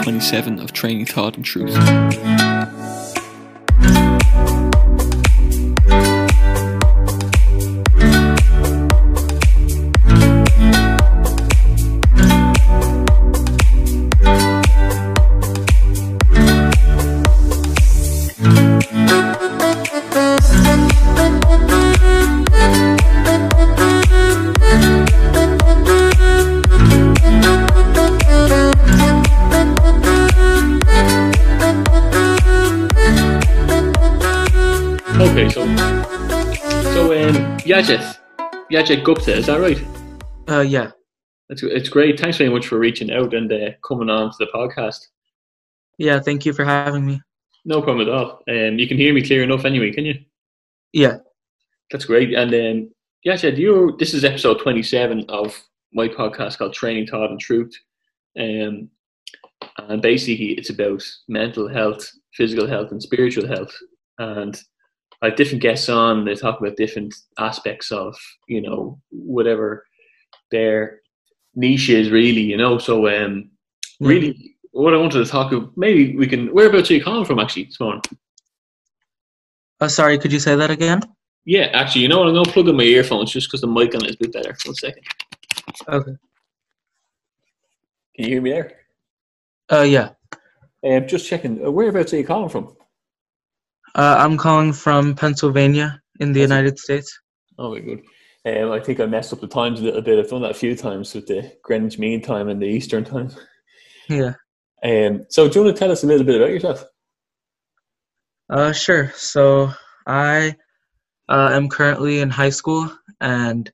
Welcome to episode 27 of Training Thought and Truth. Yajeth Gupta, is that right? Uh, yeah. It's it's great. Thanks very much for reaching out and uh, coming on to the podcast. Yeah, thank you for having me. No problem at all. Um, you can hear me clear enough anyway, can you? Yeah. That's great. And um, Yajeth, you this is episode twenty seven of my podcast called Training Thought and Truth. Um, and basically, it's about mental health, physical health, and spiritual health. And Have different guests on. They talk about different aspects of you know whatever their niche is, really. You know, so um, really, what I wanted to talk about, maybe we can. Whereabouts are you calling from, actually, this morning? Uh, sorry, could you say that again? Yeah, actually, you know what? I'm gonna plug in my earphones just because the mic on it is a bit better. One second. Okay. Can you hear me there? Uh, yeah. Um, just checking. Uh, whereabouts are you calling from? Uh, I'm calling from Pennsylvania in the That's- United States. Oh, very good. Um, I think I messed up the times a little bit. I've done that a few times with the Greenwich Mean Time and the Eastern Time. Yeah. Um, so, do you want to tell us a little bit about yourself? Uh, sure. So I uh, am currently in high school, and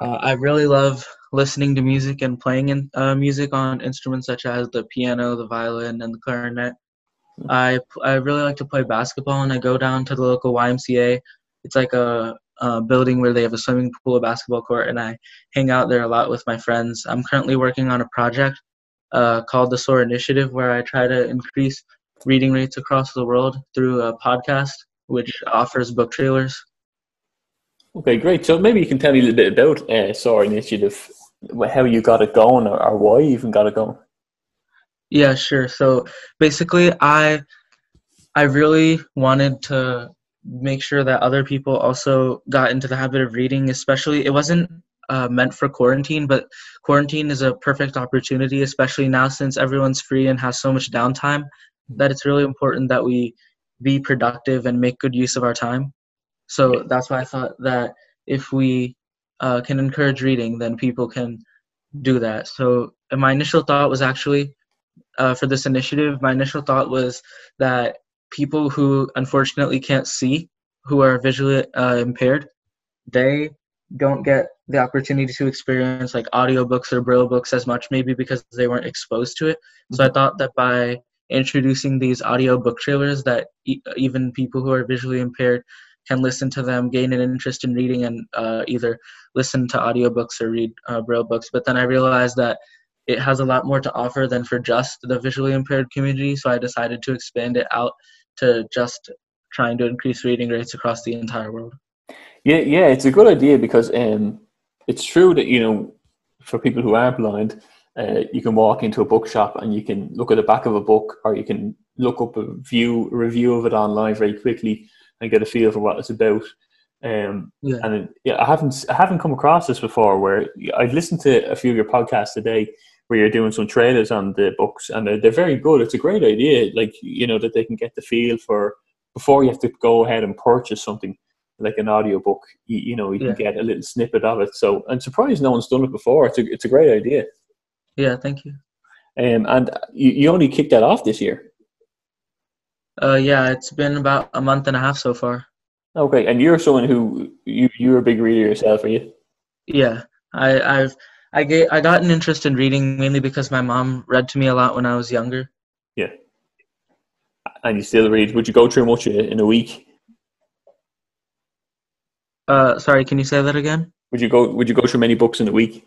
uh, I really love listening to music and playing in, uh, music on instruments such as the piano, the violin, and the clarinet. I I really like to play basketball, and I go down to the local YMCA. It's like a, a building where they have a swimming pool, a basketball court, and I hang out there a lot with my friends. I'm currently working on a project uh, called the SOAR Initiative, where I try to increase reading rates across the world through a podcast which offers book trailers. Okay, great. So, maybe you can tell me a little bit about uh, SOAR Initiative, how you got it going, or, or why you even got it going. Yeah, sure. So basically, I I really wanted to make sure that other people also got into the habit of reading. Especially, it wasn't uh, meant for quarantine, but quarantine is a perfect opportunity, especially now since everyone's free and has so much downtime. That it's really important that we be productive and make good use of our time. So that's why I thought that if we uh, can encourage reading, then people can do that. So my initial thought was actually uh, for this initiative, my initial thought was that people who unfortunately can't see, who are visually uh, impaired, they don't get the opportunity to experience like audiobooks or braille books as much, maybe because they weren't exposed to it. So I thought that by introducing these audio book trailers, that e- even people who are visually impaired can listen to them, gain an interest in reading, and uh, either listen to audiobooks or read uh, braille books. But then I realized that it has a lot more to offer than for just the visually impaired community. So I decided to expand it out to just trying to increase reading rates across the entire world. Yeah, yeah, it's a good idea because um, it's true that you know, for people who are blind, uh, you can walk into a bookshop and you can look at the back of a book, or you can look up a view a review of it online very quickly and get a feel for what it's about. Um, Yeah. and it- yeah, I haven't I haven't come across this before. Where I've listened to a few of your podcasts today, where you're doing some trailers on the books, and they're, they're very good. It's a great idea, like you know that they can get the feel for before you have to go ahead and purchase something like an audiobook. You, you know, you Yeah. can get a little snippet of it. So I'm surprised no one's done it before. It's a it's a great idea. Yeah, thank you. Um, and you, you only kicked that off this year. Uh, yeah, it's been about a month and a half so far. Okay, and you're someone who you you're a big reader yourself, are you? Yeah, I, I've I get I got an interest in reading mainly because my mom read to me a lot when I was younger. Yeah. And you still read? Would you go through much in a week? Uh, sorry, can you say that again? Would you go Would you go through many books in a week?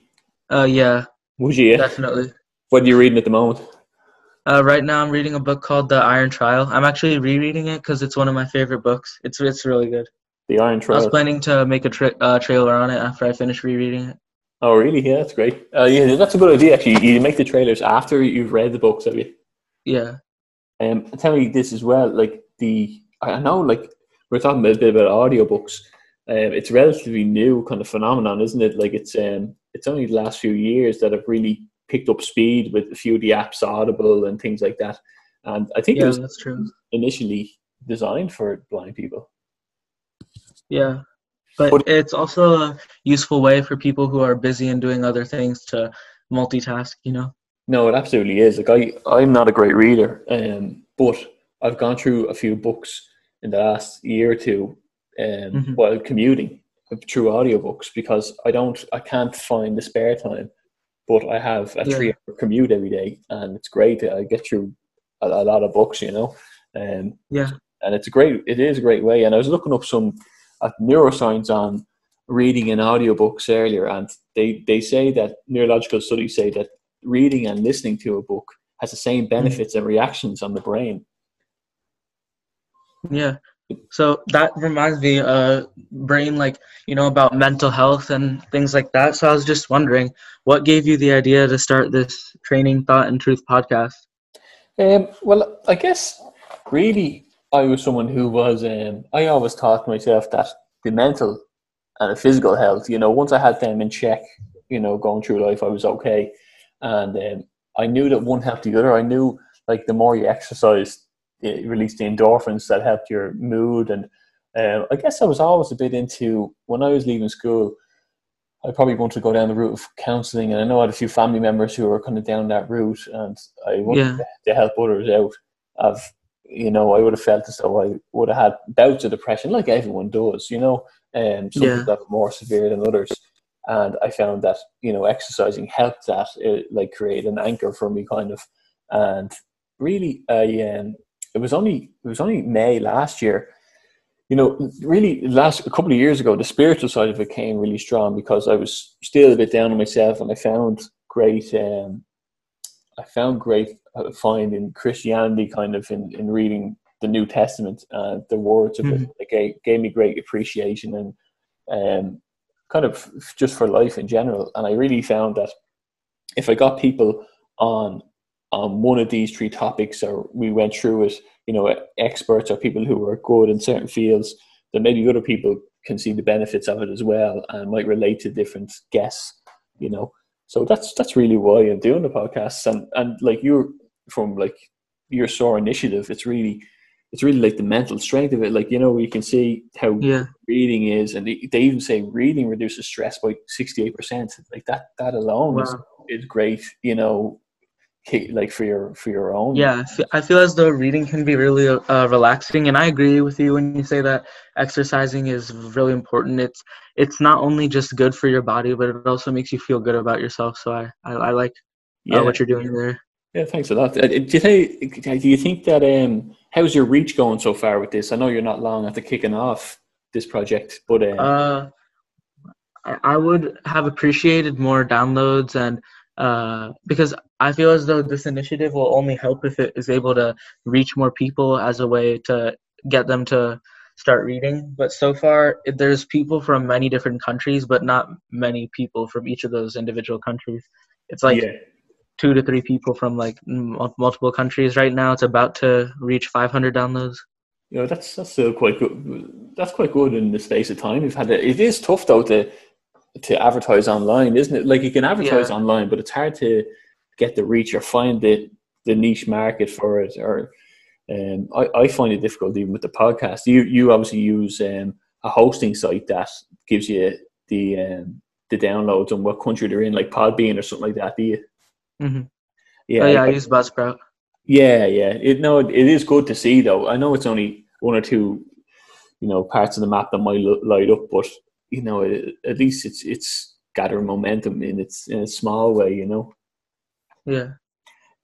Uh, yeah, Would you? Yeah. definitely. What are you reading at the moment? Uh, right now I'm reading a book called The Iron Trial. I'm actually rereading it because it's one of my favorite books. It's it's really good. The Iron Trial. I was planning to make a tra- uh, trailer on it after I finish rereading it. Oh, really? Yeah, that's great. Uh, yeah, that's a good idea. Actually, you make the trailers after you've read the books, have you? Yeah. Um, tell me this as well. Like the, I know, like we're talking about a bit about audiobooks. Um, it's relatively new kind of phenomenon, isn't it? Like it's um, it's only the last few years that have really picked up speed with a few of the apps, Audible and things like that. And I think Yeah, it was that's true. initially designed for blind people. Yeah. But it's also a useful way for people who are busy and doing other things to multitask, you know? No, it absolutely is. Like I, I'm not a great reader, um, but I've gone through a few books in the last year or two um, Mhm. while commuting through audiobooks because I don't, I can't find the spare time. But I have a Yeah. three-hour commute every day, and it's great. I get through a, a lot of books, you know, um, Yeah. and it's a great. It is a great way. And I was looking up some uh, neuroscience on reading and audiobooks earlier, and they they say that neurological studies say that reading and listening to a book has the same benefits and reactions on the brain. Yeah. So that reminds me, uh, brain, like, you know, about mental health and things like that. So I was just wondering, what gave you the idea to start this Training Thought and Truth podcast? Um, well, I guess really I was someone who was. Um, I always thought to myself that the mental and the physical health, you know, once I had them in check, you know, going through life, I was okay, and um, I knew that one helped the other. I knew like the more you exercised, it released the endorphins that helped your mood, and um, I guess I was always a bit into when I was leaving school. I probably wanted to go down the route of counselling, and I know I had a few family members who were kind of down that route, and I wanted Yeah. to, to help others out. Of you know, I would have felt as though I would have had bouts of depression, like everyone does. You know, um, some Yeah. people have more severe than others, and I found that you know exercising helped that it, like create an anchor for me, kind of, and really, I um, it was only it was only May last year you know, really, last a couple of years ago, the spiritual side of it came really strong because I was still a bit down on myself, and I found great. Um, I found great uh, Uh, find in Christianity, kind of in, in reading the New Testament and the words of it. Mm-hmm. It gave, gave me great appreciation and um, kind of just for life in general. And I really found that if I got people on on one of these three topics, or we went through it, you know, experts or people who are good in certain fields, then maybe other people can see the benefits of it as well and might relate to different guests, you know. So that's that's really why I'm doing the podcast. And and like you're from like your SOAR initiative, it's really it's really like the mental strength of it. Like, you know, you can see how Yeah. reading is and they, they even say reading reduces stress by sixty eight percent. Like that that alone is, Wow. is great, you know, like for your for your own Yeah, I I feel as though reading can be really uh, relaxing, and I agree with you when you say that exercising is really important. It's it's not only just good for your body, but it also makes you feel good about yourself. So I I, I like yeah. uh, what you're doing there. Yeah, thanks a lot. Uh, Do you, think, do you think that um, how's your reach going so far with this? I know you're not long after kicking off this project, but um, Uh, I, I would have appreciated more downloads and uh, because I feel as though this initiative will only help if it is able to reach more people as a way to get them to start reading. But so far, there's people from many different countries, but not many people from each of those individual countries. It's like yeah, two to three people from like m- multiple countries right now. It's about to reach 500 downloads. you know that's that's still quite good. That's quite good in the space of time. We've had it. It is tough though to to advertise online, isn't it? Like you can advertise Yeah. online, but it's hard to get the reach or find the the niche market for it. Or um, I, I find it difficult even with the podcast. You you obviously use um, a hosting site that gives you the um, the downloads and what country they're in, like Podbean or something like that. Do you? Hmm Yeah, oh yeah, I I- use Buzzsprout. yeah, yeah. It no, it is good to see though. I know it's only one or two, you know, parts of the map that might light up, but you know, it, at least it's it's gathering momentum in its in a small way, you know. Yeah.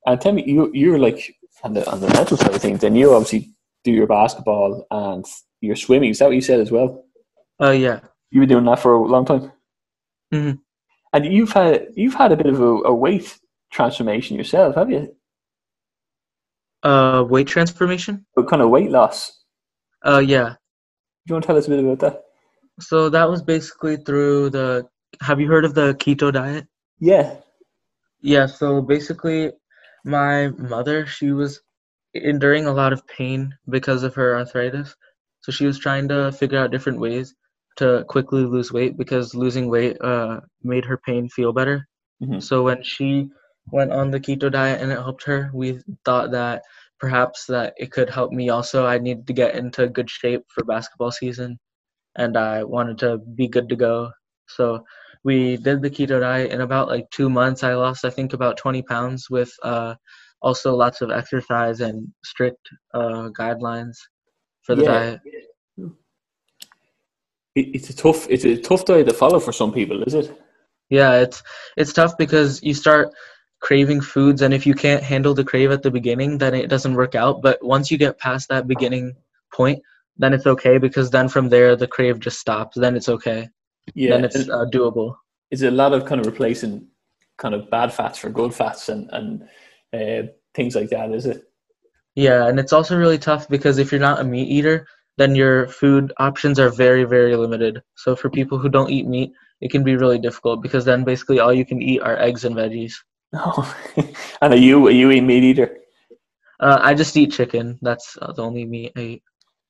And tell me, you you're like on the on the mental side of things, and you obviously do your basketball and your swimming. Is that what you said as well? Oh yeah. You've been doing that for a long time, Mhm. and you've had you've had a bit of a, a weight transformation yourself, have you? Uh, weight transformation. What kind of weight loss? Uh, yeah. Do you want to tell us a bit about that? So that was basically through the have you heard of the keto diet? Yeah. Yeah, so basically, my mother, she was enduring a lot of pain because of her arthritis. So she was trying to figure out different ways to quickly lose weight because losing weight uh, made her pain feel better. Mm-hmm. So when she went on the keto diet and it helped her, we thought that perhaps that it could help me also. I needed to get into good shape for basketball season and I wanted to be good to go. So we did the keto diet in about like two months. I lost, I think, about 20 pounds with uh, also lots of exercise and strict uh, guidelines for the Yeah. diet. It, it's a tough it's a tough diet to follow for some people, is it? Yeah, it's it's tough because you start craving foods, and if you can't handle the crave at the beginning, then it doesn't work out. But once you get past that beginning point, then it's okay because then from there the crave just stops. Then it's okay. Yeah. Then it's uh, doable. it's a lot of kind of replacing kind of bad fats for good fats and and uh, things like that, is it? Yeah, and it's also really tough because if you're not a meat eater, then your food options are very, very limited. So for people who don't eat meat, it can be really difficult because then basically all you can eat are eggs and veggies. No. and are you are you a meat eater? Uh, I just eat chicken. That's uh, the only meat I eat.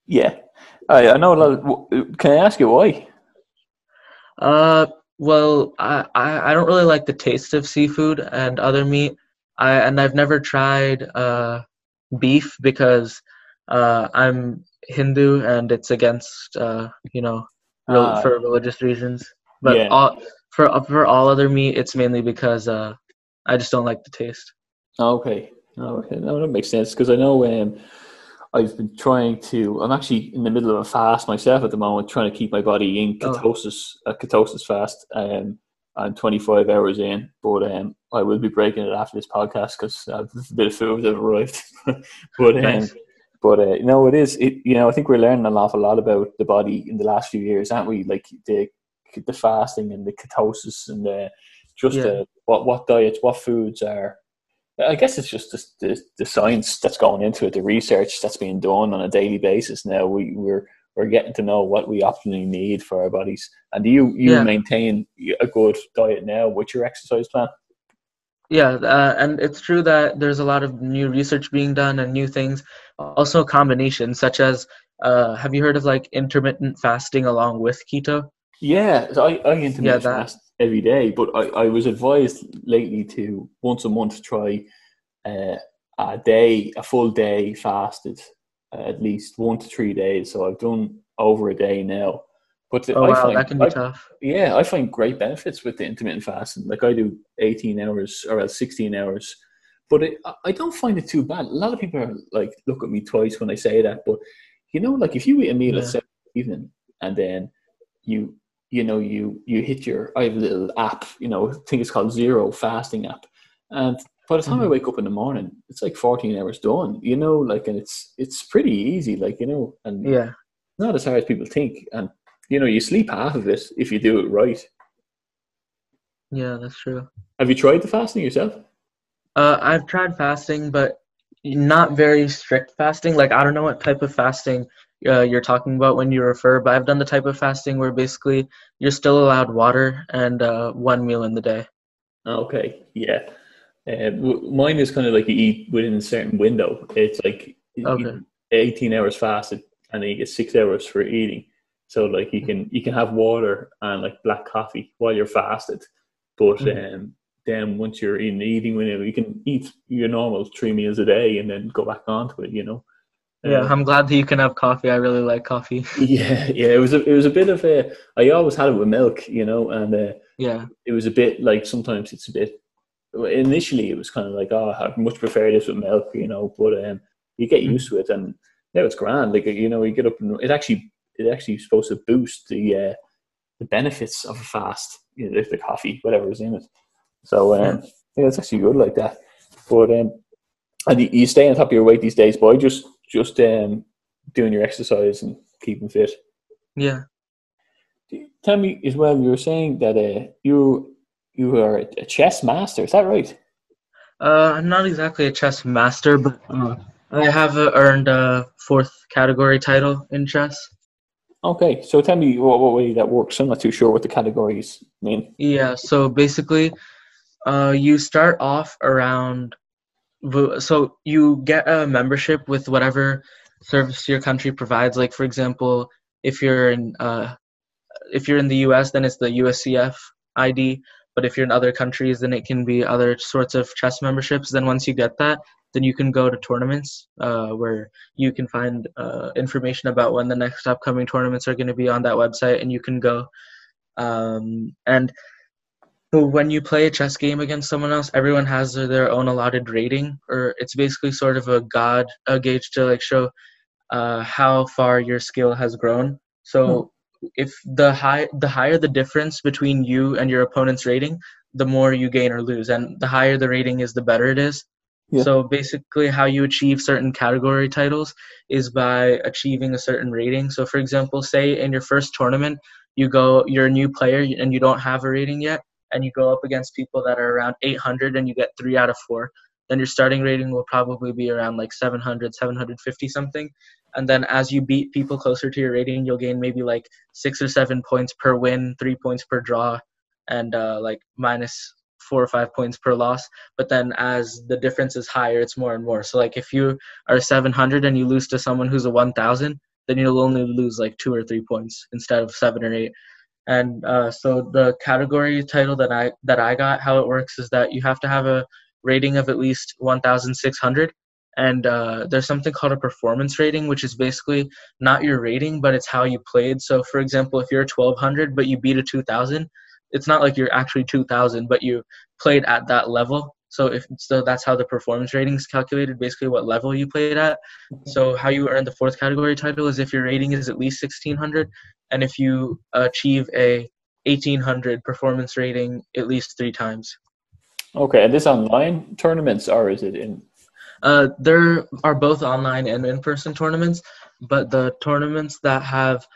Yeah. I, I know a lot of, can I ask you why? Uh, well, I, I, I don't really like the taste of seafood and other meat. I and I've never tried uh, beef because uh, I'm Hindu and it's against uh, you know Ah. for religious reasons. But Yeah. all, for for all other meat, it's mainly because uh, I just don't like the taste. Okay. Okay. No, that makes sense because I know um, I've been trying to. I'm actually in the middle of a fast myself at the moment, trying to keep my body in Oh. ketosis, a ketosis fast. Um, I'm 25 hours in, but um, I will be breaking it after this podcast because a bit of food has arrived. but um, Nice. but uh, you know, it is. It you know, I think we're learning an awful lot about the body in the last few years, aren't we? Like the the fasting and the ketosis and the just Yeah. uh, what what diets, what foods are. I guess it's just the, the the science that's going into it, the research that's being done on a daily basis. Now we we're we're getting to know what we optimally need for our bodies. And do you you Yeah. maintain a good diet now with your exercise plan? Yeah, uh, and it's true that there's a lot of new research being done and new things. Also, combinations such as uh, have you heard of like intermittent fasting along with keto? Yeah, so I, I intermittent Yeah, that- fast every day, but I, I was advised lately to once a month try uh, a day, a full day fasted, uh, at least one to three days. So I've done over a day now. But Oh I wow, find, that can be I- tough. yeah, I find great benefits with the intermittent fasting. Like I do 18 hours or else 16 hours, but it, I- I don't find it too bad. A lot of people are like look at me twice when I say that, but you know, like if you eat a meal at seven in the evening and then you you know you you hit your I have a little app, you know, I think it's called Zero Fasting app, and by the time I Mhm. wake up in the morning, it's like 14 hours done. You know, like and it's it's pretty easy, like you know, and Yeah, not as hard as people think. And you know, you sleep half of it if you do it right. yeah, that's true. Have you tried the fasting yourself? Uh, I've tried fasting, but not very strict fasting. Like I don't know what type of fasting uh, you're talking about when you refer, but I've done the type of fasting where basically you're still allowed water and uh, one meal in the day. Okay, yeah. Uh, w- mine is kind of like you eat within a certain window. It's like Okay. 18 hours fasted, and then you get six hours for eating. So like you can you can have water and like black coffee while you're fasted, but Mhm. um, then once you're in the eating window, you can eat your normal three meals a day and then go back onto it. You know. Yeah, Um, I'm glad that you can have coffee. I really like coffee. Yeah, yeah. It was a, it was a bit of a. I always had it with milk, you know, and uh, Yeah, it was a bit like sometimes it's a bit. Initially, it was kind of like, oh, I much prefer this with milk, you know, but um, you get used to it, and now it's grand. Like you know, you get up and it actually it actually supposed to boost the uh, the benefits of a fast, you know, the coffee, whatever is in it. So um, yeah, it's actually good like that. But um, and you, you stay on top of your weight these days boy. just just um doing your exercise and keeping fit. yeah. Tell me as well. You were saying that uh, you you are a chess master. Is that right? Uh, I'm not exactly a chess master, but uh, I have uh, earned a fourth category title in chess. Okay, so tell me what, what way that works. I'm not too sure what the categories mean. Yeah, so basically, uh, you start off around. So you get a membership with whatever service your country provides. Like for example, if you're in uh, if you're in the U.S., then it's the USCF ID. But if you're in other countries, then it can be other sorts of chess memberships. Then once you get that, then you can go to tournaments uh, where you can find uh, information about when the next upcoming tournaments are going to be on that website, and you can go. Um, and when you play a chess game against someone else, everyone has their own allotted rating, or it's basically sort of a god a gauge to like show uh, how far your skill has grown. So hmm. if the high the higher the difference between you and your opponent's rating, the more you gain or lose, and the higher the rating is, the better it is. Yeah. So basically, how you achieve certain category titles is by achieving a certain rating. So, for example, say in your first tournament, you go, you're a new player and you don't have a rating yet, and you go up against people that are around 800 and you get three out of four. Then your starting rating will probably be around like 700, 750 something. And then as you beat people closer to your rating, you'll gain maybe like six or seven points per win, three points per draw, and uh, like minus four or five points per loss. But then as the difference is higher, it's more and more. So like if you are 700 and you lose to someone who's a 1000, then you'll only lose like two or three points instead of seven or eight. And uh, so the category title that I that I got, how it works is that you have to have a rating of at least 1,600. And uh, there's something called a performance rating, which is basically not your rating, but it's how you played. So, for example, if you're 1,200 but you beat a 2,000, it's not like you're actually 2000 but you played at that level so if so that's how the performance rating is calculated basically what level you played at. So how you earn the fourth category title is if your rating is at least 1600 and if you achieve a 1800 performance rating at least three times. Okay and this online tournaments or is it in? Uh, there are both online and in-person tournaments but the tournaments that have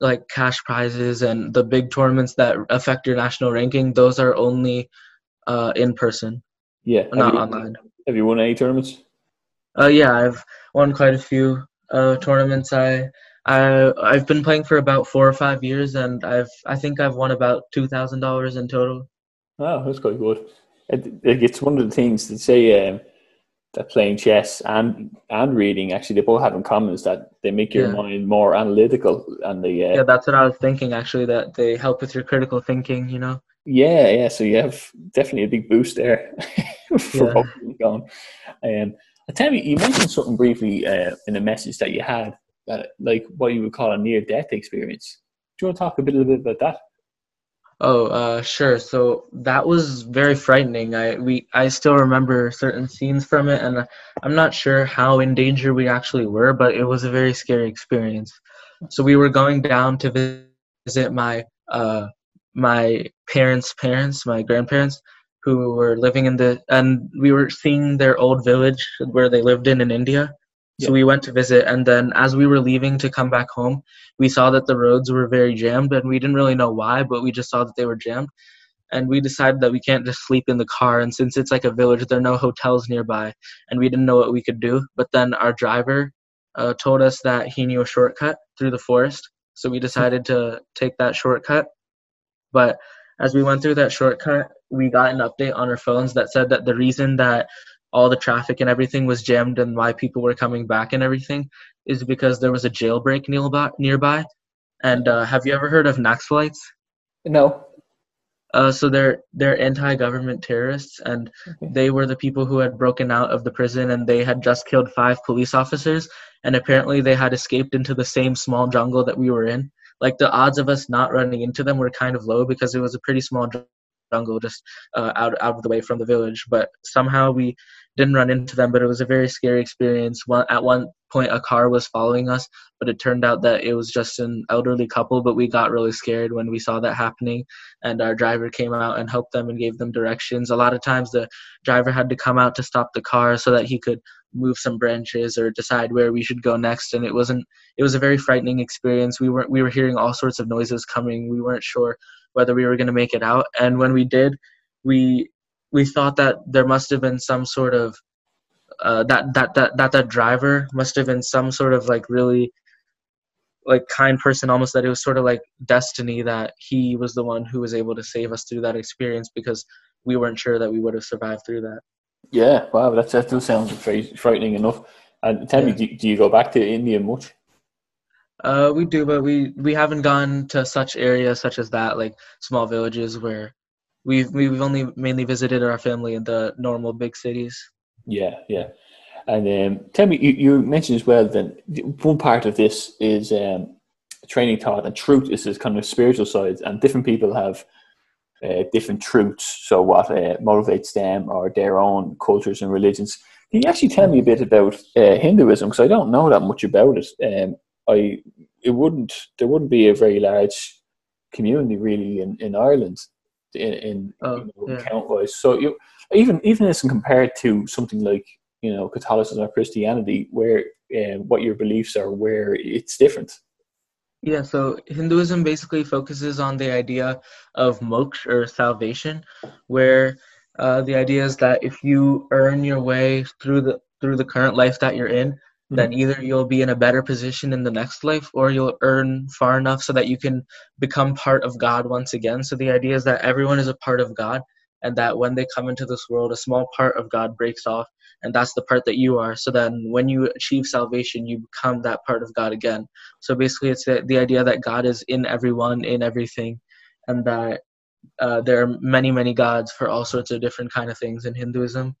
like cash prizes and the big tournaments that affect your national ranking, those are only uh, in person. Yeah, not you, online. Have you won any tournaments? Uh, yeah, I've won quite a few uh, tournaments. I I I've been playing for about four or five years, and I've I think I've won about two thousand dollars in total. Oh, that's quite good. It, it's one of the things to say. Um, that playing chess and and reading actually they both have in common is that they make your yeah. mind more analytical and they uh, yeah that's what I was thinking actually that they help with your critical thinking you know yeah yeah so you have definitely a big boost there for yeah. going um tell me you mentioned something briefly uh, in a message that you had that like what you would call a near death experience do you want to talk a bit, a little bit about that Oh, uh, sure. So that was very frightening. I we I still remember certain scenes from it, and I'm not sure how in danger we actually were, but it was a very scary experience. So we were going down to visit my uh my parents' parents, my grandparents, who were living in the, and we were seeing their old village where they lived in in India. So we went to visit, and then as we were leaving to come back home, we saw that the roads were very jammed, and we didn't really know why, but we just saw that they were jammed. And we decided that we can't just sleep in the car, and since it's like a village, there are no hotels nearby, and we didn't know what we could do. But then our driver uh, told us that he knew a shortcut through the forest, so we decided to take that shortcut. But as we went through that shortcut, we got an update on our phones that said that the reason that all the traffic and everything was jammed and why people were coming back and everything is because there was a jailbreak nearby. nearby. And uh, have you ever heard of Naxalites? No. Uh, so they're they're anti-government terrorists, and okay. they were the people who had broken out of the prison, and they had just killed five police officers, and apparently they had escaped into the same small jungle that we were in. Like the odds of us not running into them were kind of low because it was a pretty small jungle just uh, out out of the way from the village. But somehow we didn't run into them. But it was a very scary experience. One, at one point, a car was following us, but it turned out that it was just an elderly couple. But we got really scared when we saw that happening, and our driver came out and helped them and gave them directions. A lot of times, the driver had to come out to stop the car so that he could move some branches or decide where we should go next and it wasn't it was a very frightening experience we were we were hearing all sorts of noises coming we weren't sure whether we were going to make it out. And when we did, we we thought that there must have been some sort of uh, that that that that that driver must have been some sort of like really like kind person almost that it was sort of like destiny that he was the one who was able to save us through that experience because we weren't sure that we would have survived through that. Yeah, wow, that that does sound very frightening enough. And tell Yeah. me, do, do you go back to India much? Uh, we do, but we we haven't gone to such areas such as that, like small villages where we've we've only mainly visited our family in the normal big cities. Yeah, yeah. And um, tell me, you, you mentioned as well that one part of this is um, training thought and truth is this kind of spiritual side, and different people have uh, different truths. So, what uh, motivates them or their own cultures and religions. Can you actually tell me a bit about uh, Hinduism? Because I don't know that much about it. Um, I it wouldn't there wouldn't be a very large community really in, in Ireland in, in Oh, you know, yeah. count wise. So you even even as compared to something like you know Catholicism or Christianity, where um, what your beliefs are, where it's different. Yeah, so Hinduism basically focuses on the idea of moksha or salvation, where uh, the idea is that if you earn your way through the through the current life that you're in, then either you'll be in a better position in the next life, or you'll earn far enough so that you can become part of God once again. So the idea is that everyone is a part of God, and that when they come into this world, a small part of God breaks off, and that's the part that you are. So then, when you achieve salvation, you become that part of God again. So basically, it's the, the idea that God is in everyone, in everything, and that uh, there are many, many gods for all sorts of different kind of things in Hinduism.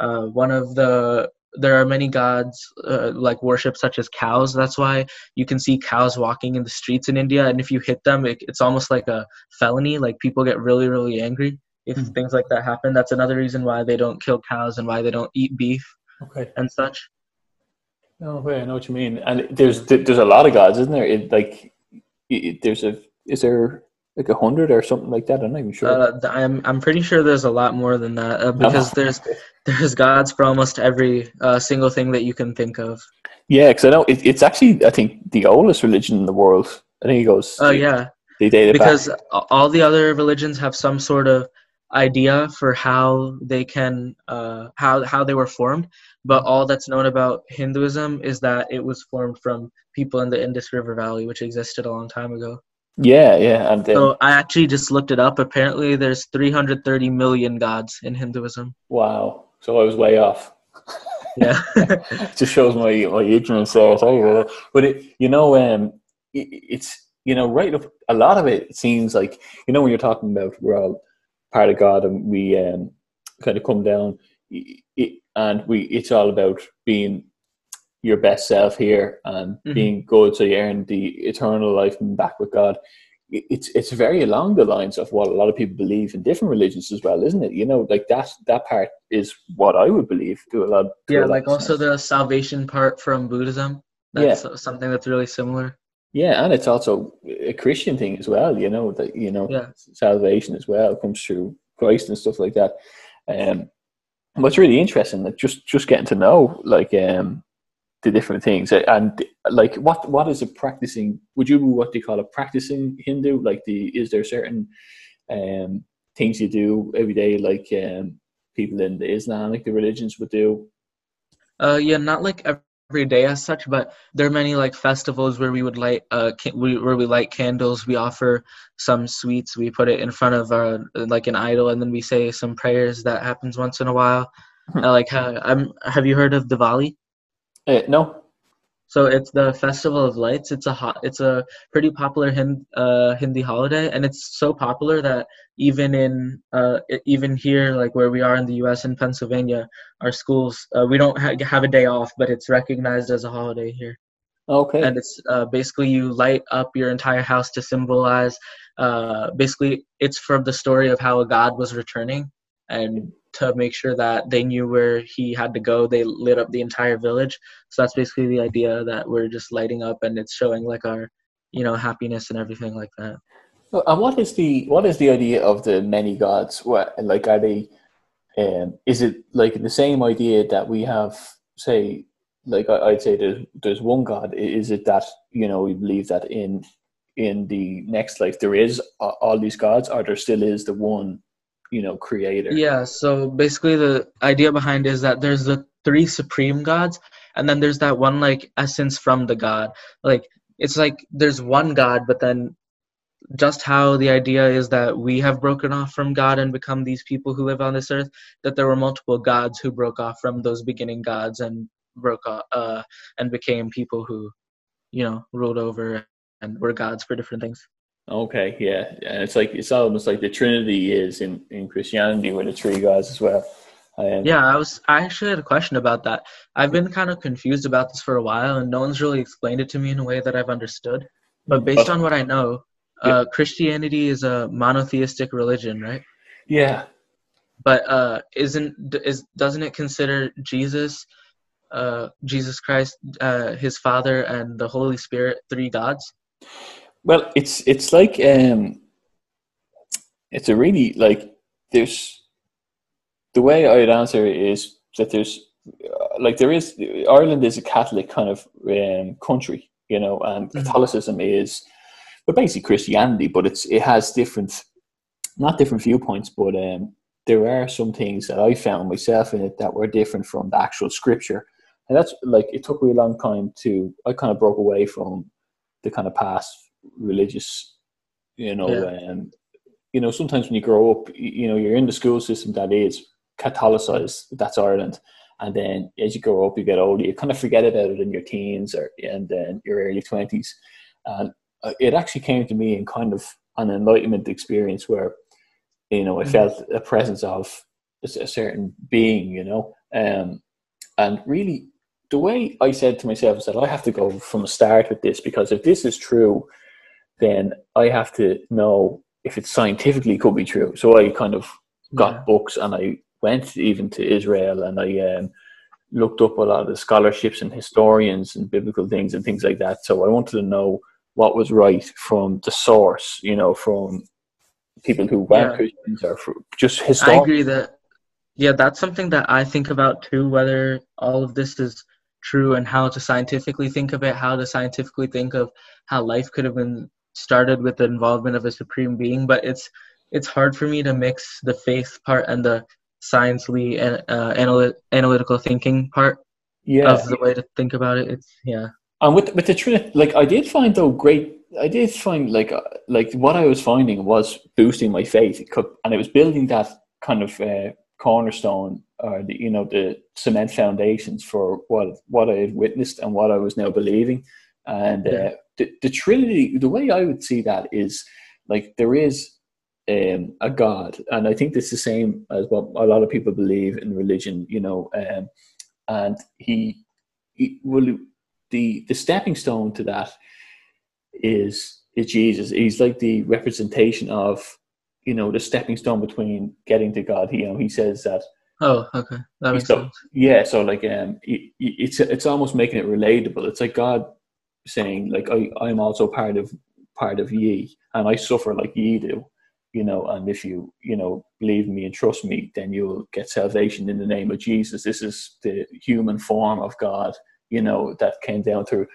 Uh, one of the there are many gods uh, like worship such as cows. That's why you can see cows walking in the streets in India, and if you hit them, it, it's almost like a felony. Like people get really, really angry if Mhm. things like that happen. That's another reason why they don't kill cows and why they don't eat beef Okay. and such. Oh, wait, I know what you mean. And there's there's a lot of gods, isn't there? It, like it, there's a is there like a hundred or something like that? I'm not even sure. Uh, I'm I'm pretty sure there's a lot more than that uh, because there's there's gods for almost every uh, single thing that you can think of. yeah, because I know it, it's actually I think the oldest religion in the world. I think it goes. Oh yeah, they date because back. all the other religions have some sort of idea for how they can uh, how how they were formed, but all that's known about Hinduism is that it was formed from people in the Indus River Valley, which existed a long time ago. Yeah, yeah, and So I actually just looked it up. Apparently, there's 330 million gods in Hinduism. wow. So I was way off. Yeah. it just shows my my ignorance there. But it you know um it, it's you know right up a lot of it seems like you know when you're talking about we're all part of God and we um kind of come down and we it's all about being your best self here and Mhm. being good so you earn the eternal life and back with God. It's it's very along the lines of what a lot of people believe in different religions as well, isn't it? You know, like that that part is what I would believe to a lot. to a yeah, lot like also sense. the salvation part from Buddhism. That's something that's really similar. Yeah, and it's also a Christian thing as well. You know that you know Yeah. salvation as well comes through Christ and stuff like that. Um, what's really interesting, like just just getting to know like um the different things and like what what is a practicing? Would you what do you call a practicing Hindu? Like the is there certain um things you do every day like um people in the Islamic the religions would do? Uh, yeah, not like every day as such, but there are many like festivals where we would light uh ca- we, where we light candles. We offer some sweets. We put it in front of uh, like an idol, and then we say some prayers. That happens once in a while. Hmm. Uh, like, uh, I'm, have you heard of Diwali? Uh, no. So it's the festival of lights. It's a hot, it's a pretty popular Hind, uh, Hindi holiday, and it's so popular that even in uh, even here, like where we are in the U.S. in Pennsylvania, our schools uh, we don't ha- have a day off, but it's recognized as a holiday here. Okay. And it's uh, basically you light up your entire house to symbolize. Uh, basically, it's from the story of how a god was returning, and to make sure that they knew where he had to go, they lit up the entire village. So that's basically the idea that we're just lighting up, and it's showing like our, you know, happiness and everything like that. And what is the what is the idea of the many gods? What like are they? Um, is it like the same idea that we have? Say, like I- I'd say there's there's one god. Is it that you know we believe that in in the next life there is all these gods, or there still is the one, you know, creator? Yeah, so basically the idea behind is that there's the three supreme gods, and then there's that one like essence from the god. Like it's like there's one God, but then just how the idea is that we have broken off from God and become these people who live on this earth, that there were multiple gods who broke off from those beginning gods and broke off uh, and became people who, you know, ruled over and were gods for different things. Okay, yeah, and it's like it's almost like the Trinity is in in Christianity with the three gods as well. Yeah, I was. I actually had a question about that. I've been kind of confused about this for a while, and no one's really explained it to me in a way that I've understood. But based on what I know, uh, Christianity is a monotheistic religion, right? Yeah. But uh, isn't is doesn't it consider Jesus, uh, Jesus Christ, uh, His Father, and the Holy Spirit three gods? Well, it's it's like um, it's a really like there's the way I'd answer it is that there's uh, like there is Ireland is a Catholic kind of um, country, you know, and mm-hmm. Catholicism is but basically Christianity, but it's it has different, not different viewpoints, but um, there are some things that I found myself in it that were different from the actual scripture, and that's like it took me a long time to. I kind of broke away from the kind of past religious, you know, yeah. um, you know. Sometimes when you grow up, you know, you're in the school system that is Catholicized. That's Ireland. And then as you grow up, you get older, you kind of forget about it in your teens or and then your early twenties. And uh, it actually came to me in kind of an enlightenment experience where you know I mm-hmm. felt a presence of a certain being, you know, um, and really the way I said to myself is that I have to go from the start with this because if this is true, then I have to know if it scientifically could be true. So I kind of got yeah. books and I went even to Israel and I um, looked up a lot of the scholarships and historians and biblical things and things like that. So I wanted to know what was right from the source, you know, from people who weren't yeah. Christians or just historical. I agree that, yeah, that's something that I think about too, whether all of this is true and how to scientifically think of it, how to scientifically think of how life could have been started with the involvement of a supreme being. But it's, it's hard for me to mix the faith part and the sciencely and uh, analytical thinking part yeah. of the way to think about it. It's, yeah and with with the Trinity, like I did find though great. I did find like uh, like what I was finding was boosting my faith, and it was building that kind of uh, cornerstone or the you know the cement foundations for what what I had witnessed and what I was now believing. And uh, the, the Trinity, the way I would see that is like there is um, a God, and I think it's the same as what a lot of people believe in religion. You know, um, and he, he will the the stepping stone to that is is Jesus. He's like the representation of you know the stepping stone between getting to God. He, you know, he says that. Oh, okay, that makes so, sense. Yeah, so like um, it's it's almost making it relatable. It's like God saying like I I'm also part of part of ye, and I suffer like ye do. You know, and if you you know believe me and trust me, then you'll get salvation in the name of Jesus. This is the human form of God you know, that came down to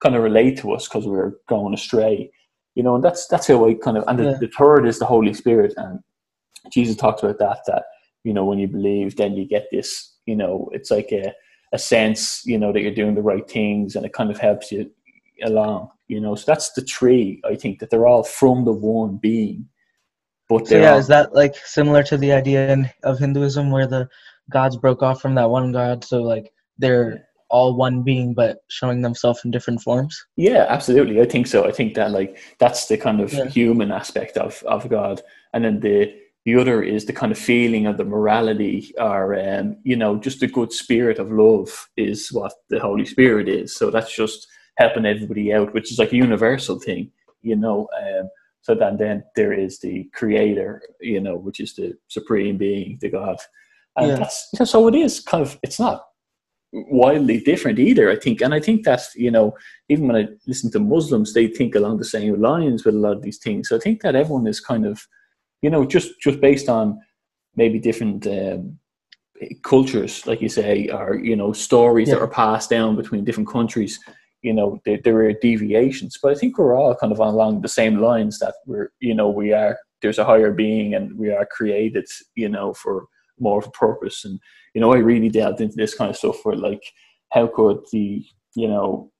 kind of relate to us because we are going astray, you know, and that's that's how I kind of. And the, yeah. the third is the Holy Spirit, and Jesus talks about that. That you know, when you believe, then you get this. You know, it's like a a sense, you know, that you're doing the right things, and it kind of helps you along. You know, so that's the tree. I think that they're all from the one being. But so yeah, all, is that like similar to the idea in, of Hinduism where the gods broke off from that one god? So like they're all one being but showing themselves in different forms yeah absolutely i think so i think that like that's the kind of yeah. human aspect of of god and then the the other is the kind of feeling of the morality or um, you know just a good spirit of love is what the holy spirit is so that's just helping everybody out which is like a universal thing you know um, so then then there is the creator you know which is the supreme being the god and yeah. that's so it is kind of it's not wildly different either. I think, and I think that you know, even when I listen to Muslims, they think along the same lines with a lot of these things. So I think that everyone is kind of, you know, just just based on maybe different um, cultures, like you say, or you know, stories yeah. that are passed down between different countries. You know, there, there are deviations, but I think we're all kind of along the same lines that we're, you know, we are. There's a higher being, and we are created, you know, for more of a purpose and you know, I really delved into this kind of stuff where like, how could the, you know,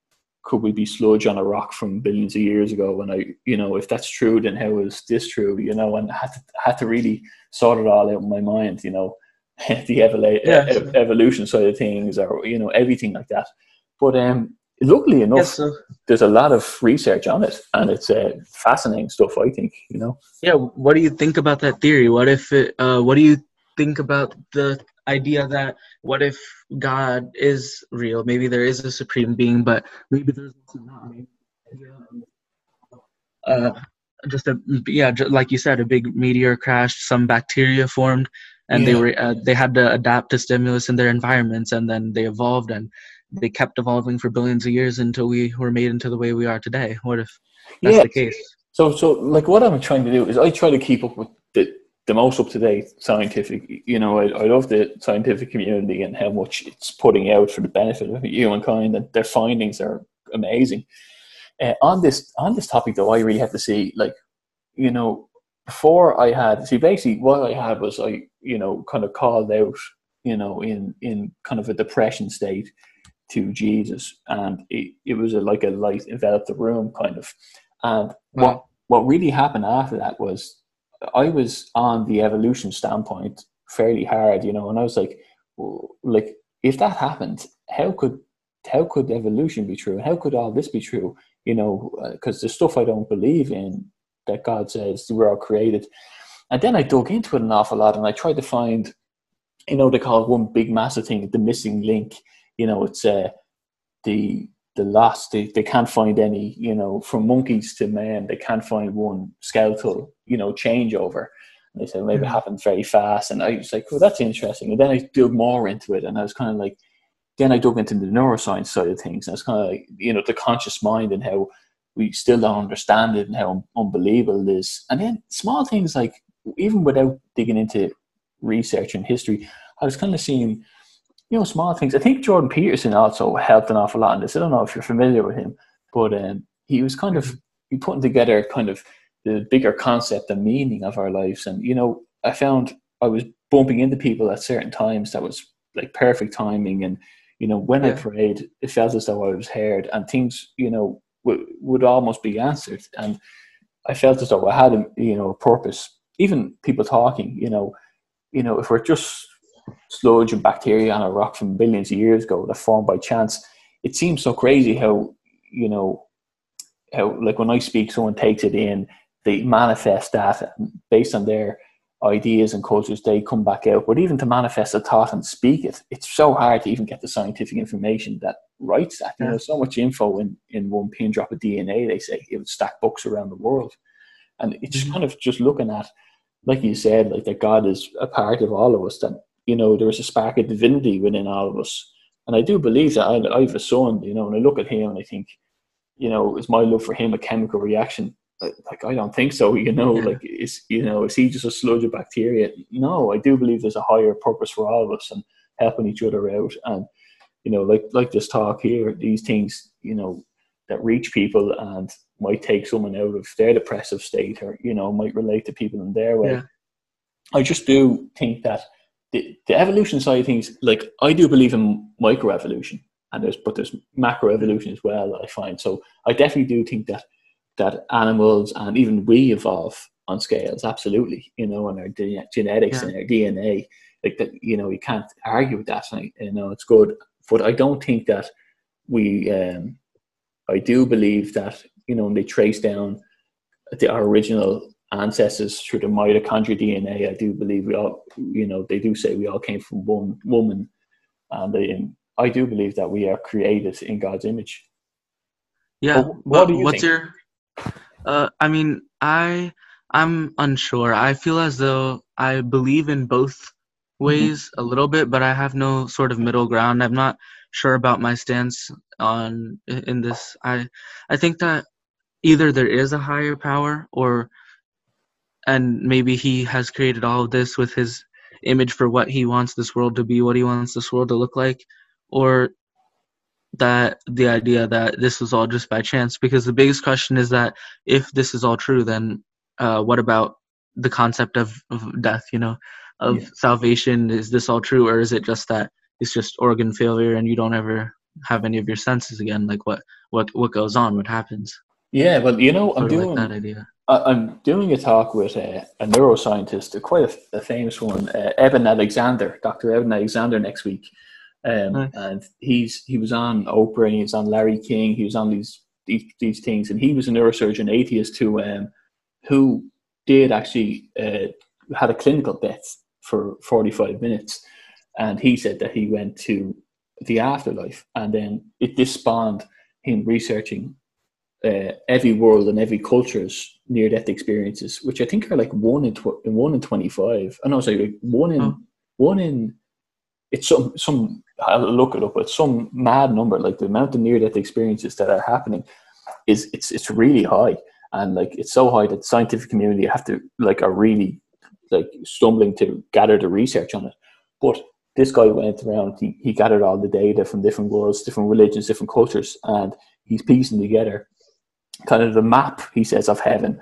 could we be sludge on a rock from billions of years ago? And I, you know, if that's true, then how is this true? You know, and I had to had to really sort it all out in my mind. You know, the evolu- yeah, evolution side of things, or you know, everything like that. But um, luckily enough, yes, there's a lot of research on it, and it's uh, fascinating stuff. I think you know. Yeah. What do you think about that theory? What if it? Uh, what do you think about the idea that what if God is real? Maybe there is a supreme being, but maybe there's not. Uh, just a yeah, just, like you said, a big meteor crashed, some bacteria formed, and yeah. they were uh, they had to adapt to stimulus in their environments, and then they evolved and they kept evolving for billions of years until we were made into the way we are today. What if that's yeah. the case? So, so like what I'm trying to do is I try to keep up with the the most up to date scientific. You know, I, I love the scientific community and how much it's putting out for the benefit of humankind. and their findings are amazing. Uh, on this on this topic, though, I really have to see like, you know, before I had see basically what I had was I you know kind of called out you know in in kind of a depression state to Jesus, and it, it was a, like a light enveloped the room kind of. And wow. what what really happened after that was I was on the evolution standpoint fairly hard, you know, and I was like, like if that happened, how could how could evolution be true? How could all this be true? You know, because uh, the stuff I don't believe in that God says we're all created. And then I dug into it an awful lot, and I tried to find, you know, they call it one big massive thing, the missing link. You know, it's uh, the the lost. They, they can't find any, you know, from monkeys to men, they can't find one skeletal, you know, changeover. And they said maybe it hmm. happened very fast. And I was like, well, that's interesting. And then I dug more into it and I was kind of like, then I dug into the neuroscience side of things. And it's kind of like, you know, the conscious mind and how we still don't understand it and how unbelievable it is. And then small things like, even without digging into research and history, I was kind of seeing you know, small things. I think Jordan Peterson also helped an awful lot in this. I don't know if you're familiar with him, but um, he was kind of he putting together kind of the bigger concept and meaning of our lives. And you know, I found I was bumping into people at certain times that was like perfect timing. And you know, when yeah. I prayed, it felt as though I was heard, and things you know w- would almost be answered. And I felt as though I had a you know a purpose. Even people talking, you know, you know, if we're just sludge and bacteria on a rock from billions of years ago that formed by chance. It seems so crazy how, you know, how, like when I speak, someone takes it in, they manifest that based on their ideas and cultures, they come back out. But even to manifest a thought and speak it, it's so hard to even get the scientific information that writes that. You know, so much info in, in one pin drop of DNA, they say it would stack books around the world. And it's mm-hmm. kind of just looking at, like you said, like that God is a part of all of us, that you know, there is a spark of divinity within all of us. And I do believe that I, I have a son, you know, and I look at him and I think, you know, is my love for him a chemical reaction? Like, I don't think so, you know, yeah. like, is, you know, is he just a sludge of bacteria? No, I do believe there's a higher purpose for all of us and helping each other out. And, you know, like, like this talk here, these things, you know, that reach people and might take someone out of their depressive state or, you know, might relate to people in their way. Yeah. I just do think that the, the evolution side of things, like I do believe in microevolution, and there's but there's macroevolution as well. I find so I definitely do think that that animals and even we evolve on scales, absolutely. You know, on our genetics yeah. and our DNA, like that. You know, you can't argue with that. And, you know, it's good, but I don't think that we. Um, I do believe that you know when they trace down the our original ancestors through the mitochondrial DNA. I do believe we all, you know, they do say we all came from one woman, and they, I do believe that we are created in God's image. Yeah. But what do you what's think? your? Uh, I mean, I I'm unsure. I feel as though I believe in both mm-hmm. ways mm-hmm. a little bit, but I have no sort of middle ground. I'm not sure about my stance on in this. I I think that either there is a higher power or and maybe he has created all of this with his image for what he wants this world to be, what he wants this world to look like, or that the idea that this was all just by chance. Because the biggest question is that if this is all true, then uh, what about the concept of, of death? You know, of yeah. salvation? Is this all true, or is it just that it's just organ failure and you don't ever have any of your senses again. Like what what what goes on, what happens. Yeah, well, you know, I'm Sort of doing like that idea. I'm doing a talk with a, a neuroscientist, quite a, a famous one, uh, Eben Alexander, Dr. Eben Alexander, next week. Um, Nice. And he's he was on Oprah and he was on Larry King. He was on these these, these things, and he was a neurosurgeon atheist who um, who did actually uh, had a clinical death for 45 minutes, and he said that he went to the afterlife, and then it this spawned him researching uh, every world and every culture's near death experiences, which I think are like one in tw- one in twenty five. I know, sorry, like one in Oh. one in. It's some some. I'll look it up. It's some mad number. Like the amount of near death experiences that are happening is it's it's really high, and like it's so high that the scientific community have to like are really like stumbling to gather the research on it. But this guy went around. He he gathered all the data from different worlds, different religions, different cultures, and he's piecing together kind of the map he says of heaven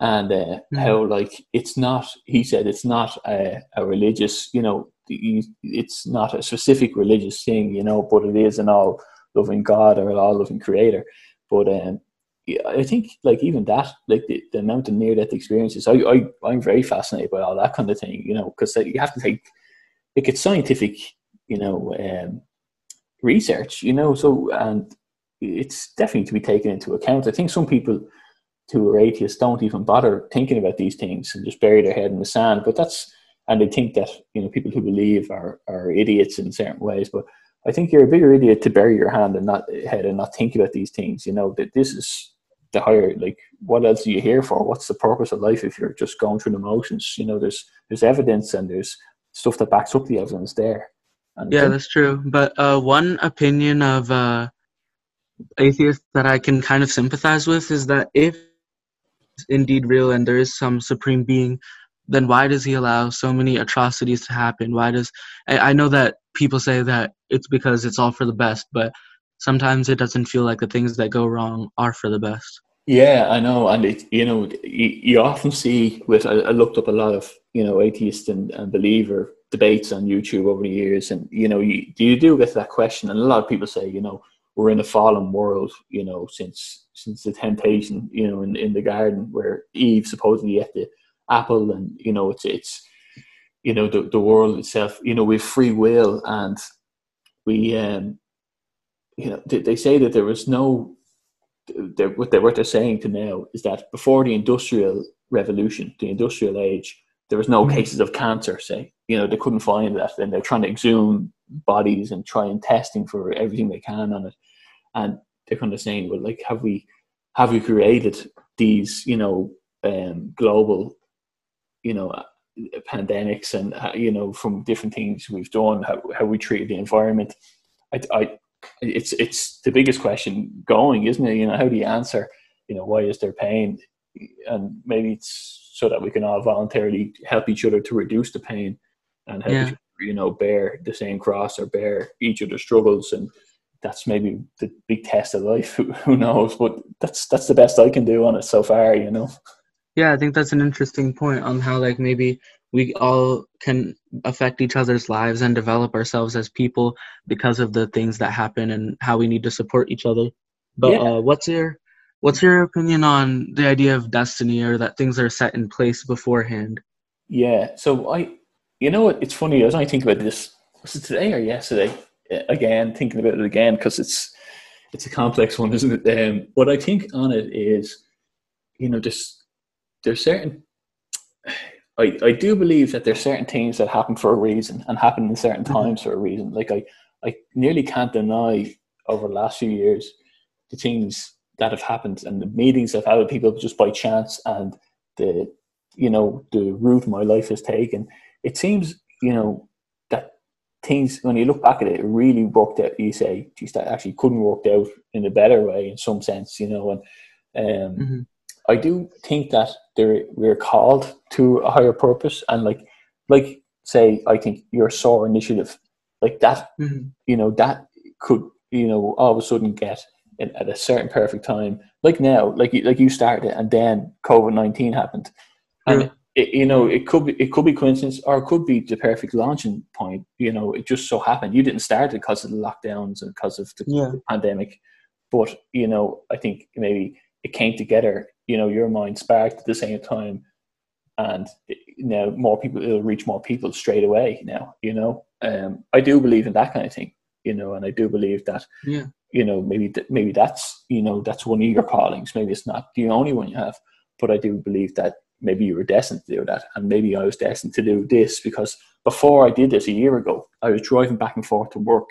and uh, Mhm. how like it's not he said it's not a, a religious you know it's not a specific religious thing you know but it is an all loving god or an all loving creator but um yeah, I think like even that like the, the amount of near death experiences I, I I'm very fascinated by all that kind of thing you know because you have to take like it's scientific you know um research you know so and it's definitely to be taken into account. I think some people who are atheists don't even bother thinking about these things and just bury their head in the sand. But that's and they think that you know people who believe are are idiots in certain ways. But I think you're a bigger idiot to bury your hand and not head and not think about these things. You know that this is the higher like what else are you here for? What's the purpose of life if you're just going through the motions? You know, there's there's evidence and there's stuff that backs up the evidence there. And Yeah, that's true. But uh, one opinion of uh, atheists that I can kind of sympathize with is that if it's indeed real and there is some supreme being, then why does he allow so many atrocities to happen? Why does I, I know that people say that it's because it's all for the best, but sometimes it doesn't feel like the things that go wrong are for the best. Yeah, I know, and it, you know, you, you often see with. I, I looked up a lot of you know atheist and, and believer debates on YouTube over the years, and you know, you you do get that question, and a lot of people say, you know, we're in a fallen world, you know, since since the temptation, you know, in in the garden where Eve supposedly ate the apple, and you know, it's it's you know the the world itself, you know, we have free will, and we um, you know, they, they say that there was no they're, what, they're, what they're saying to now is that before the industrial revolution, the industrial age, there was no Mhm. cases of cancer. Say, you know, they couldn't find that, and they're trying to exhume bodies and try and testing for everything they can on it. And they're kind of saying, well, like, have we have we created these, you know, um, global, you know, pandemics and uh, you know from different things we've done, how how we treated the environment. I, I it's it's the biggest question going, isn't it? You know, how do you answer? You know, why is there pain? And maybe it's so that we can all voluntarily help each other to reduce the pain and help Yeah. each other, you know, bear the same cross or bear each other's struggles. And that's maybe the big test of life. Who, who knows? But that's that's the best I can do on it so far. You know. Yeah, I think that's an interesting point on how like maybe we all can affect each other's lives and develop ourselves as people because of the things that happen and how we need to support each other. But Yeah. uh, what's your what's your opinion on the idea of destiny or that things are set in place beforehand? Yeah. So I, you know what? It's funny. As I thinking about this. Was it today or yesterday? Uh, Again, thinking about it again because it's it's a complex one, isn't it? Um, what I think on it is, you know, there's there's certain. I, I do believe that there's certain things that happen for a reason and happen in certain Mhm. times for a reason. Like I, I nearly can't deny over the last few years the things that have happened and the meetings I've had with people just by chance and the you know the route my life has taken. It seems you know that things when you look back at it, it really worked out. You say, geez, that actually couldn't work out in a better way in some sense, you know. And um, Mhm. I do think that there we're called to a higher purpose, and like like say, I think your SOAR initiative, like that Mhm. you know that could you know all of a sudden get at a certain perfect time like now like you, like you started and then covid-19 happened and Yeah. It, you know, it could be it could be coincidence, or it could be the perfect launching point. You know, it just so happened you didn't start it because of the lockdowns and because of the Yeah. pandemic, but you know, I think maybe it came together. You know, your mind sparked at the same time, and now more people it'll reach more people straight away. Now, you know, um, I do believe in that kind of thing. You know, and I do believe that Yeah. you know maybe th- maybe that's you know that's one of your callings maybe it's not the only one you have but i do believe that maybe you were destined to do that and maybe i was destined to do this because before i did this a year ago i was driving back and forth to work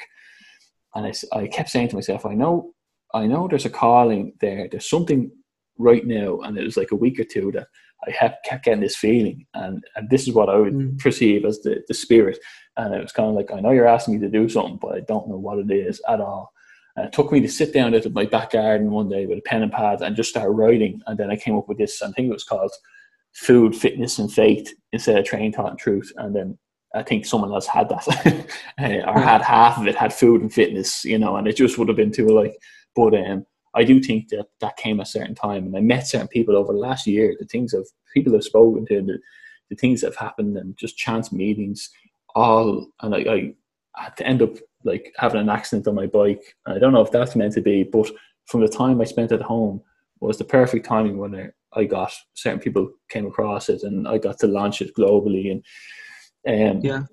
and I kept saying to myself i know i know there's a calling there there's something right now and it was like a week or two that i have kept getting this feeling and, and this is what i would Mm. perceive as the, the spirit and it was kind of like i know you're asking me to do something but i don't know what it is at all and it took me to sit down at my back garden one day with a pen and pad and just start writing. And then I came up with this, I think it was called Food, Fitness and Faith instead of Training, and Truth. And then I think someone else had that, uh, or had half of it, had food and fitness, you know, and it just would have been too like, but um, I do think that that came at a certain time. And I met certain people over the last year, the things of people I've spoken to, the, the things that have happened and just chance meetings, all, and I, I had to end up like having an accident on my bike. I don't know if that's meant to be, but from the time I spent at home was the perfect timing when I, I got certain people came across it and I got to launch it globally. And um, Yeah.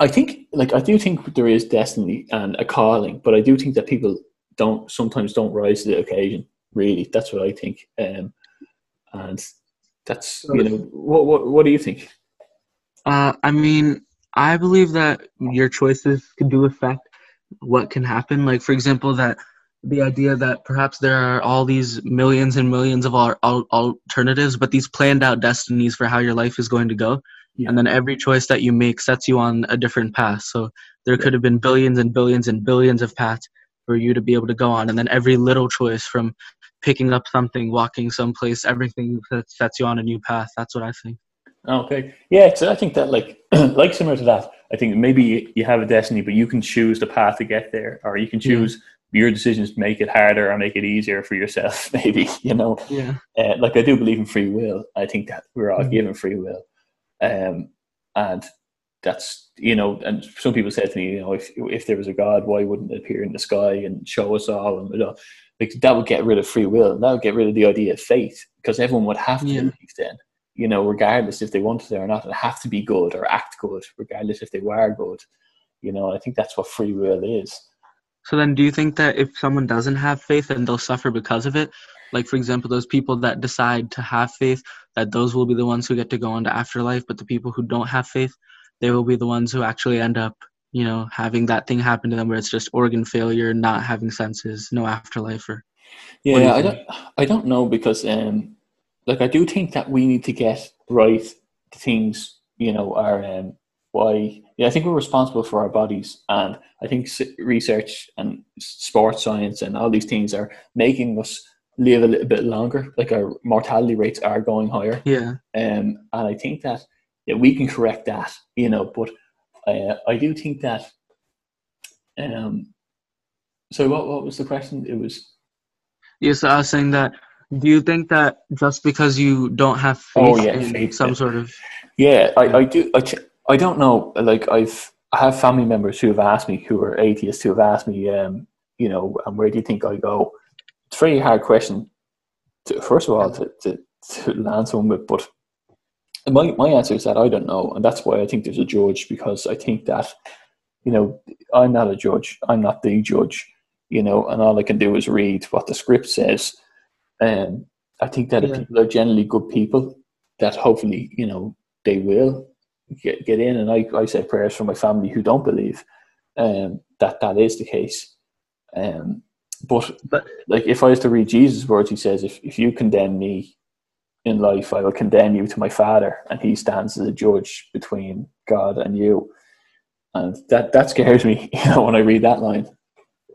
I think like I do think there is destiny and a calling, but I do think that people don't sometimes don't rise to the occasion. Really, that's what I think. Um, and that's you know what what what do you think? Uh, I mean, I believe that your choices can do affect what can happen. Like, for example, that the idea that perhaps there are all these millions and millions of al- al- alternatives, but these planned out destinies for how your life is going to go. Yeah. And then every choice that you make sets you on a different path. So there could have been billions and billions and billions of paths for you to be able to go on. And then every little choice from picking up something, walking someplace, everything that sets you on a new path. That's what I think. Okay, yeah, so I think that like like similar to that, I think maybe you have a destiny, but you can choose the path to get there, or you can choose your decisions make it harder or make it easier for yourself. Maybe you know, Yeah. uh, like I do believe in free will. I think that we're all Mhm. given free will, um, and that's you know. And some people said to me, you know, if if there was a God, why wouldn't it appear in the sky and show us all? And you know, like that would get rid of free will. That would get rid of the idea of faith because everyone would have to Yeah. believe then. You know, regardless if they wanted to or not, and have to be good or act good, regardless if they were good. You know, I think that's what free will is. So then, do you think that if someone doesn't have faith and they'll suffer because of it, like for example, those people that decide to have faith, that those will be the ones who get to go into afterlife, but the people who don't have faith, they will be the ones who actually end up, you know, having that thing happen to them where it's just organ failure, not having senses, no afterlife, or What do Yeah, I think? don't, I don't know because, um, like, I do think that we need to get right the things, you know, are um, why. Yeah, I think we're responsible for our bodies, and I think research and sports science and all these things are making us live a little bit longer. Like our mortality rates are going higher, yeah, um, and I think that yeah, we can correct that, you know. But uh, I do think that. Um, so what what was the question? It was. yes. I was saying that. Do you think that just because you don't have faith Oh, yeah, in faith, some yeah. sort of Yeah, I, I do. I, ch- I don't know. Like I've I have family members who have asked me who are atheists who have asked me, um, you know, and where do you think I go? It's a very hard question. To, first of all, to, to, to answer one with, but my my answer is that I don't know, and that's why I think there's a judge because I think that, you know, I'm not a judge. I'm not the judge. You know, and all I can do is read what the script says. And I think that if people are generally good people, that hopefully, you know, they will get get in. And I, I say prayers for my family who don't believe um, that that is the case. Um, but But- like if I was to read Jesus' words, he says, if, if you condemn me in life, I will condemn you to my father, and he stands as a judge between God and you. And that, that scares me, you know, when I read that line.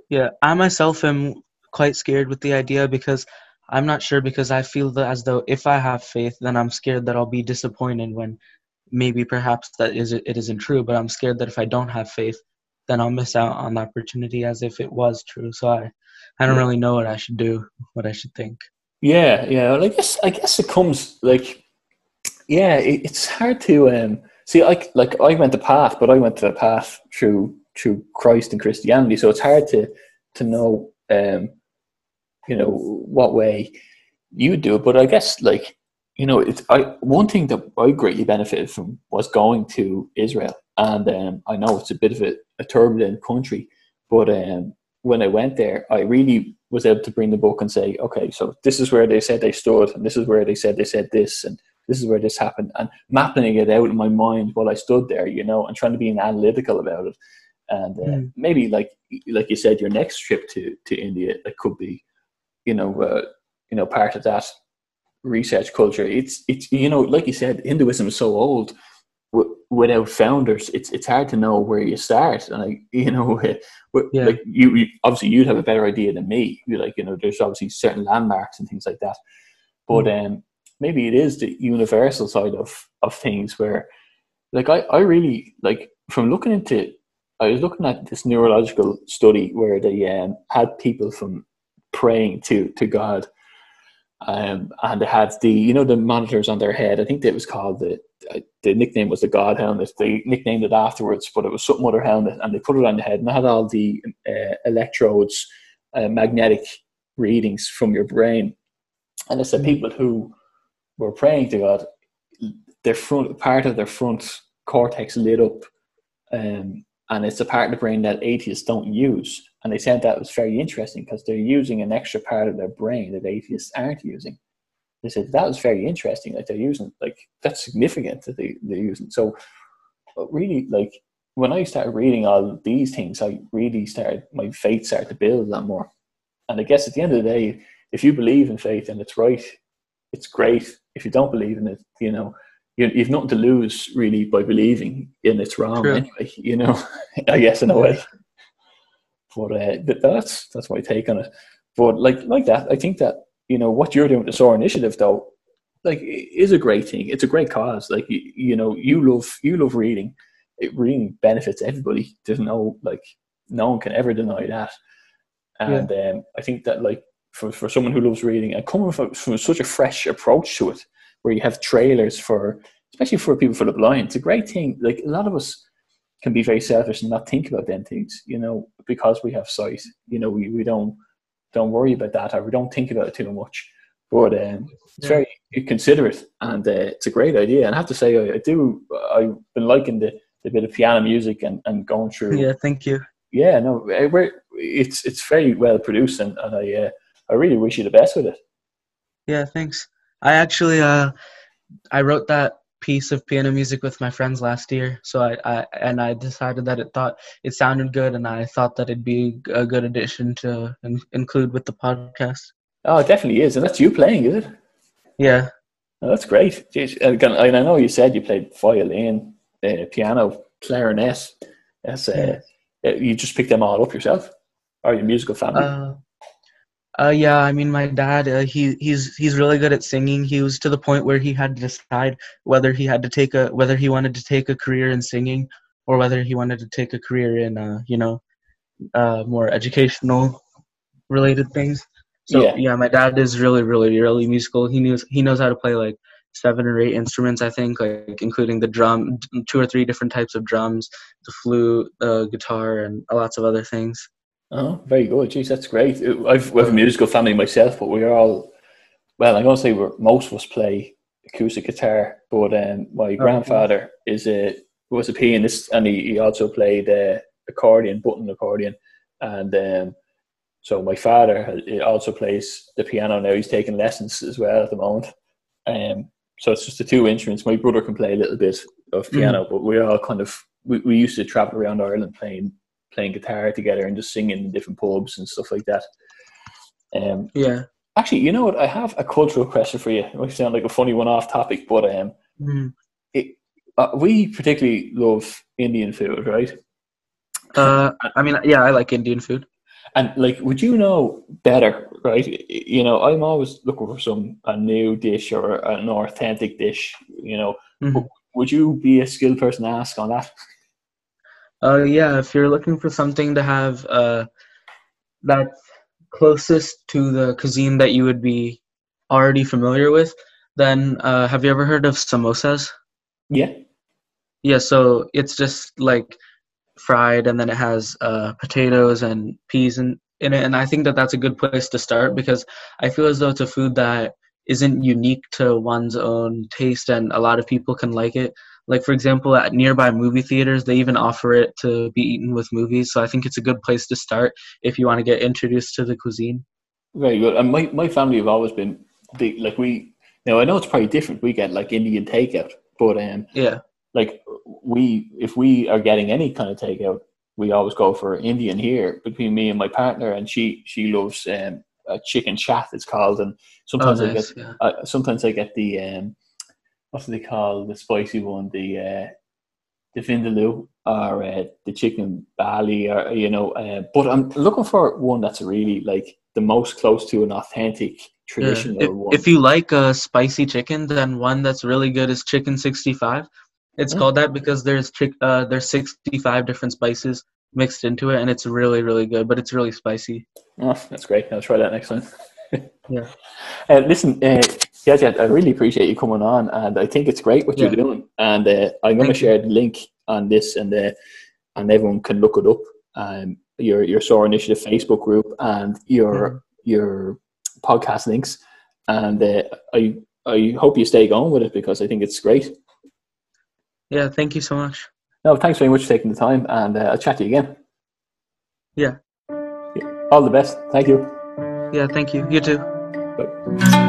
Yeah, I myself am quite scared with the idea because I'm not sure because I feel that as though if I have faith, then I'm scared that I'll be disappointed when maybe perhaps that is it isn't true. But I'm scared that if I don't have faith, then I'll miss out on the opportunity as if it was true. So I, I don't really know what I should do, what I should think. Yeah, yeah. Well, I guess I guess it comes like yeah, it, it's hard to um, see. Like like I went the path, but I went to the path through through Christ and Christianity, so it's hard to to know um, you know what way you do it. But I guess like you know, it's I one thing that I greatly benefited from was going to Israel, and um, I know it's a bit of a, a turbulent country, but um, when I went there, I really was able to bring the book and say, okay, so this is where they said they stood, and this is where they said they said this, and this is where this happened, and mapping it out in my mind while I stood there, you know, and trying to be analytical about it, and uh, mm. maybe like like you said, your next trip to to India, it could be, you know, uh, you know, part of that research culture. It's it's you know, like you said, Hinduism is so old. W- without founders, it's it's hard to know where you start. And I, you know, yeah. like you, you, obviously you'd have a better idea than me. You like, you know, there's obviously certain landmarks and things like that. But mm. um, maybe it is the universal side of of things where, like, I I really like from looking into. I was looking at this neurological study where they um, had people from praying to to God um, and they had the you know the monitors on their head. I think it was called the the nickname was the God helmet. They nicknamed it afterwards, but it was some other helmet, and they put it on the head and had all the uh, electrodes, uh, magnetic readings from your brain. And it's the mm. people who were praying to God, their front part of their front cortex lit up, um, and it's a part of the brain that atheists don't use. And they said that was very interesting because they're using an extra part of their brain that atheists aren't using. They said that was very interesting that they're using, like, that's significant that they, they're using. So, really, like, when I started reading all these things, I really started, my faith started to build a lot more. And I guess at the end of the day, if you believe in faith and it's right, it's great. If you don't believe in it, you know, you, you've nothing to lose really by believing in it's wrong True. anyway, you know, I guess in a way. But uh, that's that's my take on it. But like like that, I think that you know what you're doing with the SOAR initiative, though, like is a great thing. It's a great cause. Like you, you know, you love you love reading. It reading benefits everybody. There's no like no one can ever deny that. And yeah. um, I think that like for, for someone who loves reading and coming from, from such a fresh approach to it, where you have trailers for especially for people for the blind, it's a great thing. Like a lot of us can be very selfish and not think about them things, you know, because we have sight, you know, we, we don't don't worry about that or we don't think about it too much. But um, it's very considerate and uh, it's a great idea. And I have to say, I, I, do, I've been liking the, the bit of piano music and, and going through. Yeah, thank you. Yeah, no, eh, we're, it's it's very well produced and, and I uh, I really wish you the best with it. Yeah, thanks. I actually uh I wrote that piece of piano music with my friends last year. So I, I and I decided that it thought it sounded good, and I thought that it'd be a good addition to in, include with the podcast. Oh, it definitely is, and that's you playing, is it? Yeah. Oh, that's great. Jeez, I know you said you played violin, uh, piano, clarinet. That's uh, yeah. you just picked them all up yourself, or your musical family? Uh, uh, yeah, I mean, my dad, uh, he he's he's really good at singing. He was to the point where he had to decide whether he had to take a whether he wanted to take a career in singing or whether he wanted to take a career in uh, you know, uh, more educational related things. So yeah. yeah, my dad is really really really musical. He knows he knows how to play like seven or eight instruments, I think, like including the drum, two or three different types of drums, the flute, the guitar, and lots of other things. Oh, very good. Jeez, that's great. I've we have a musical family myself, but we're all well. I'm gonna say we're most of us play acoustic guitar, but um, my oh, grandfather is a was a pianist, and he, he also played uh, accordion, button accordion, and um, so my father also plays the piano now. He's taking lessons as well at the moment. Um, so it's just the two instruments. My brother can play a little bit of piano, mm. but we all kind of we, we used to travel around Ireland playing playing guitar together and just singing in different pubs and stuff like that. Um, yeah. Actually, you know what? I have a cultural question for you. It might sound like a funny one off topic, but um, mm. it, uh, we particularly love Indian food, right? Uh, I mean, yeah, I like Indian food. And like, would you know better, right? You know, I'm always looking for some a new dish or an authentic dish. You know, mm-hmm. would you be a skilled person to ask on that? Uh, yeah, if you're looking for something to have uh, that's closest to the cuisine that you would be already familiar with, Then, uh, have you ever heard of samosas? Yeah. Yeah, so it's just like fried, and then it has uh, potatoes and peas in, in it. And I think that that's a good place to start because I feel as though it's a food that isn't unique to one's own taste, and a lot of people can like it. Like for example, at nearby movie theaters, they even offer it to be eaten with movies. So I think it's a good place to start if you want to get introduced to the cuisine. Very good. And my, my family have always been big. Like we now, I know it's probably different. We get like Indian takeout, but um, Yeah, like we if we are getting any kind of takeout, we always go for Indian here between me and my partner, and she she loves um, a chicken chat. It's called, and oh sometimes I get Yeah. uh, sometimes I get the um, what do they call the spicy one? The uh, the vindaloo or uh, the chicken balti, or you know. Uh, but I'm looking for one that's really like the most close to an authentic Yeah. traditional If, one. if you like a spicy chicken, then one that's really good is chicken 65. It's Mm. called that because there's uh, there's 65 different spices mixed into it, and it's really really good. But it's really spicy. Oh, that's great. I'll try that next time. Yeah. Uh, listen, uh, yeah, Jed, I really appreciate you coming on, and I think it's great what you're doing. And uh, I'm going to share the link on this, and uh, and everyone can look it up. Um, your your SOAR Initiative Facebook group and your Mhm. your podcast links, and uh, I I hope you stay going with it because I think it's great. Yeah, thank you so much. No, thanks very much for taking the time, and uh, I'll chat to you again. Yeah. All the best. Thank you. Yeah, thank you. You too. Bye.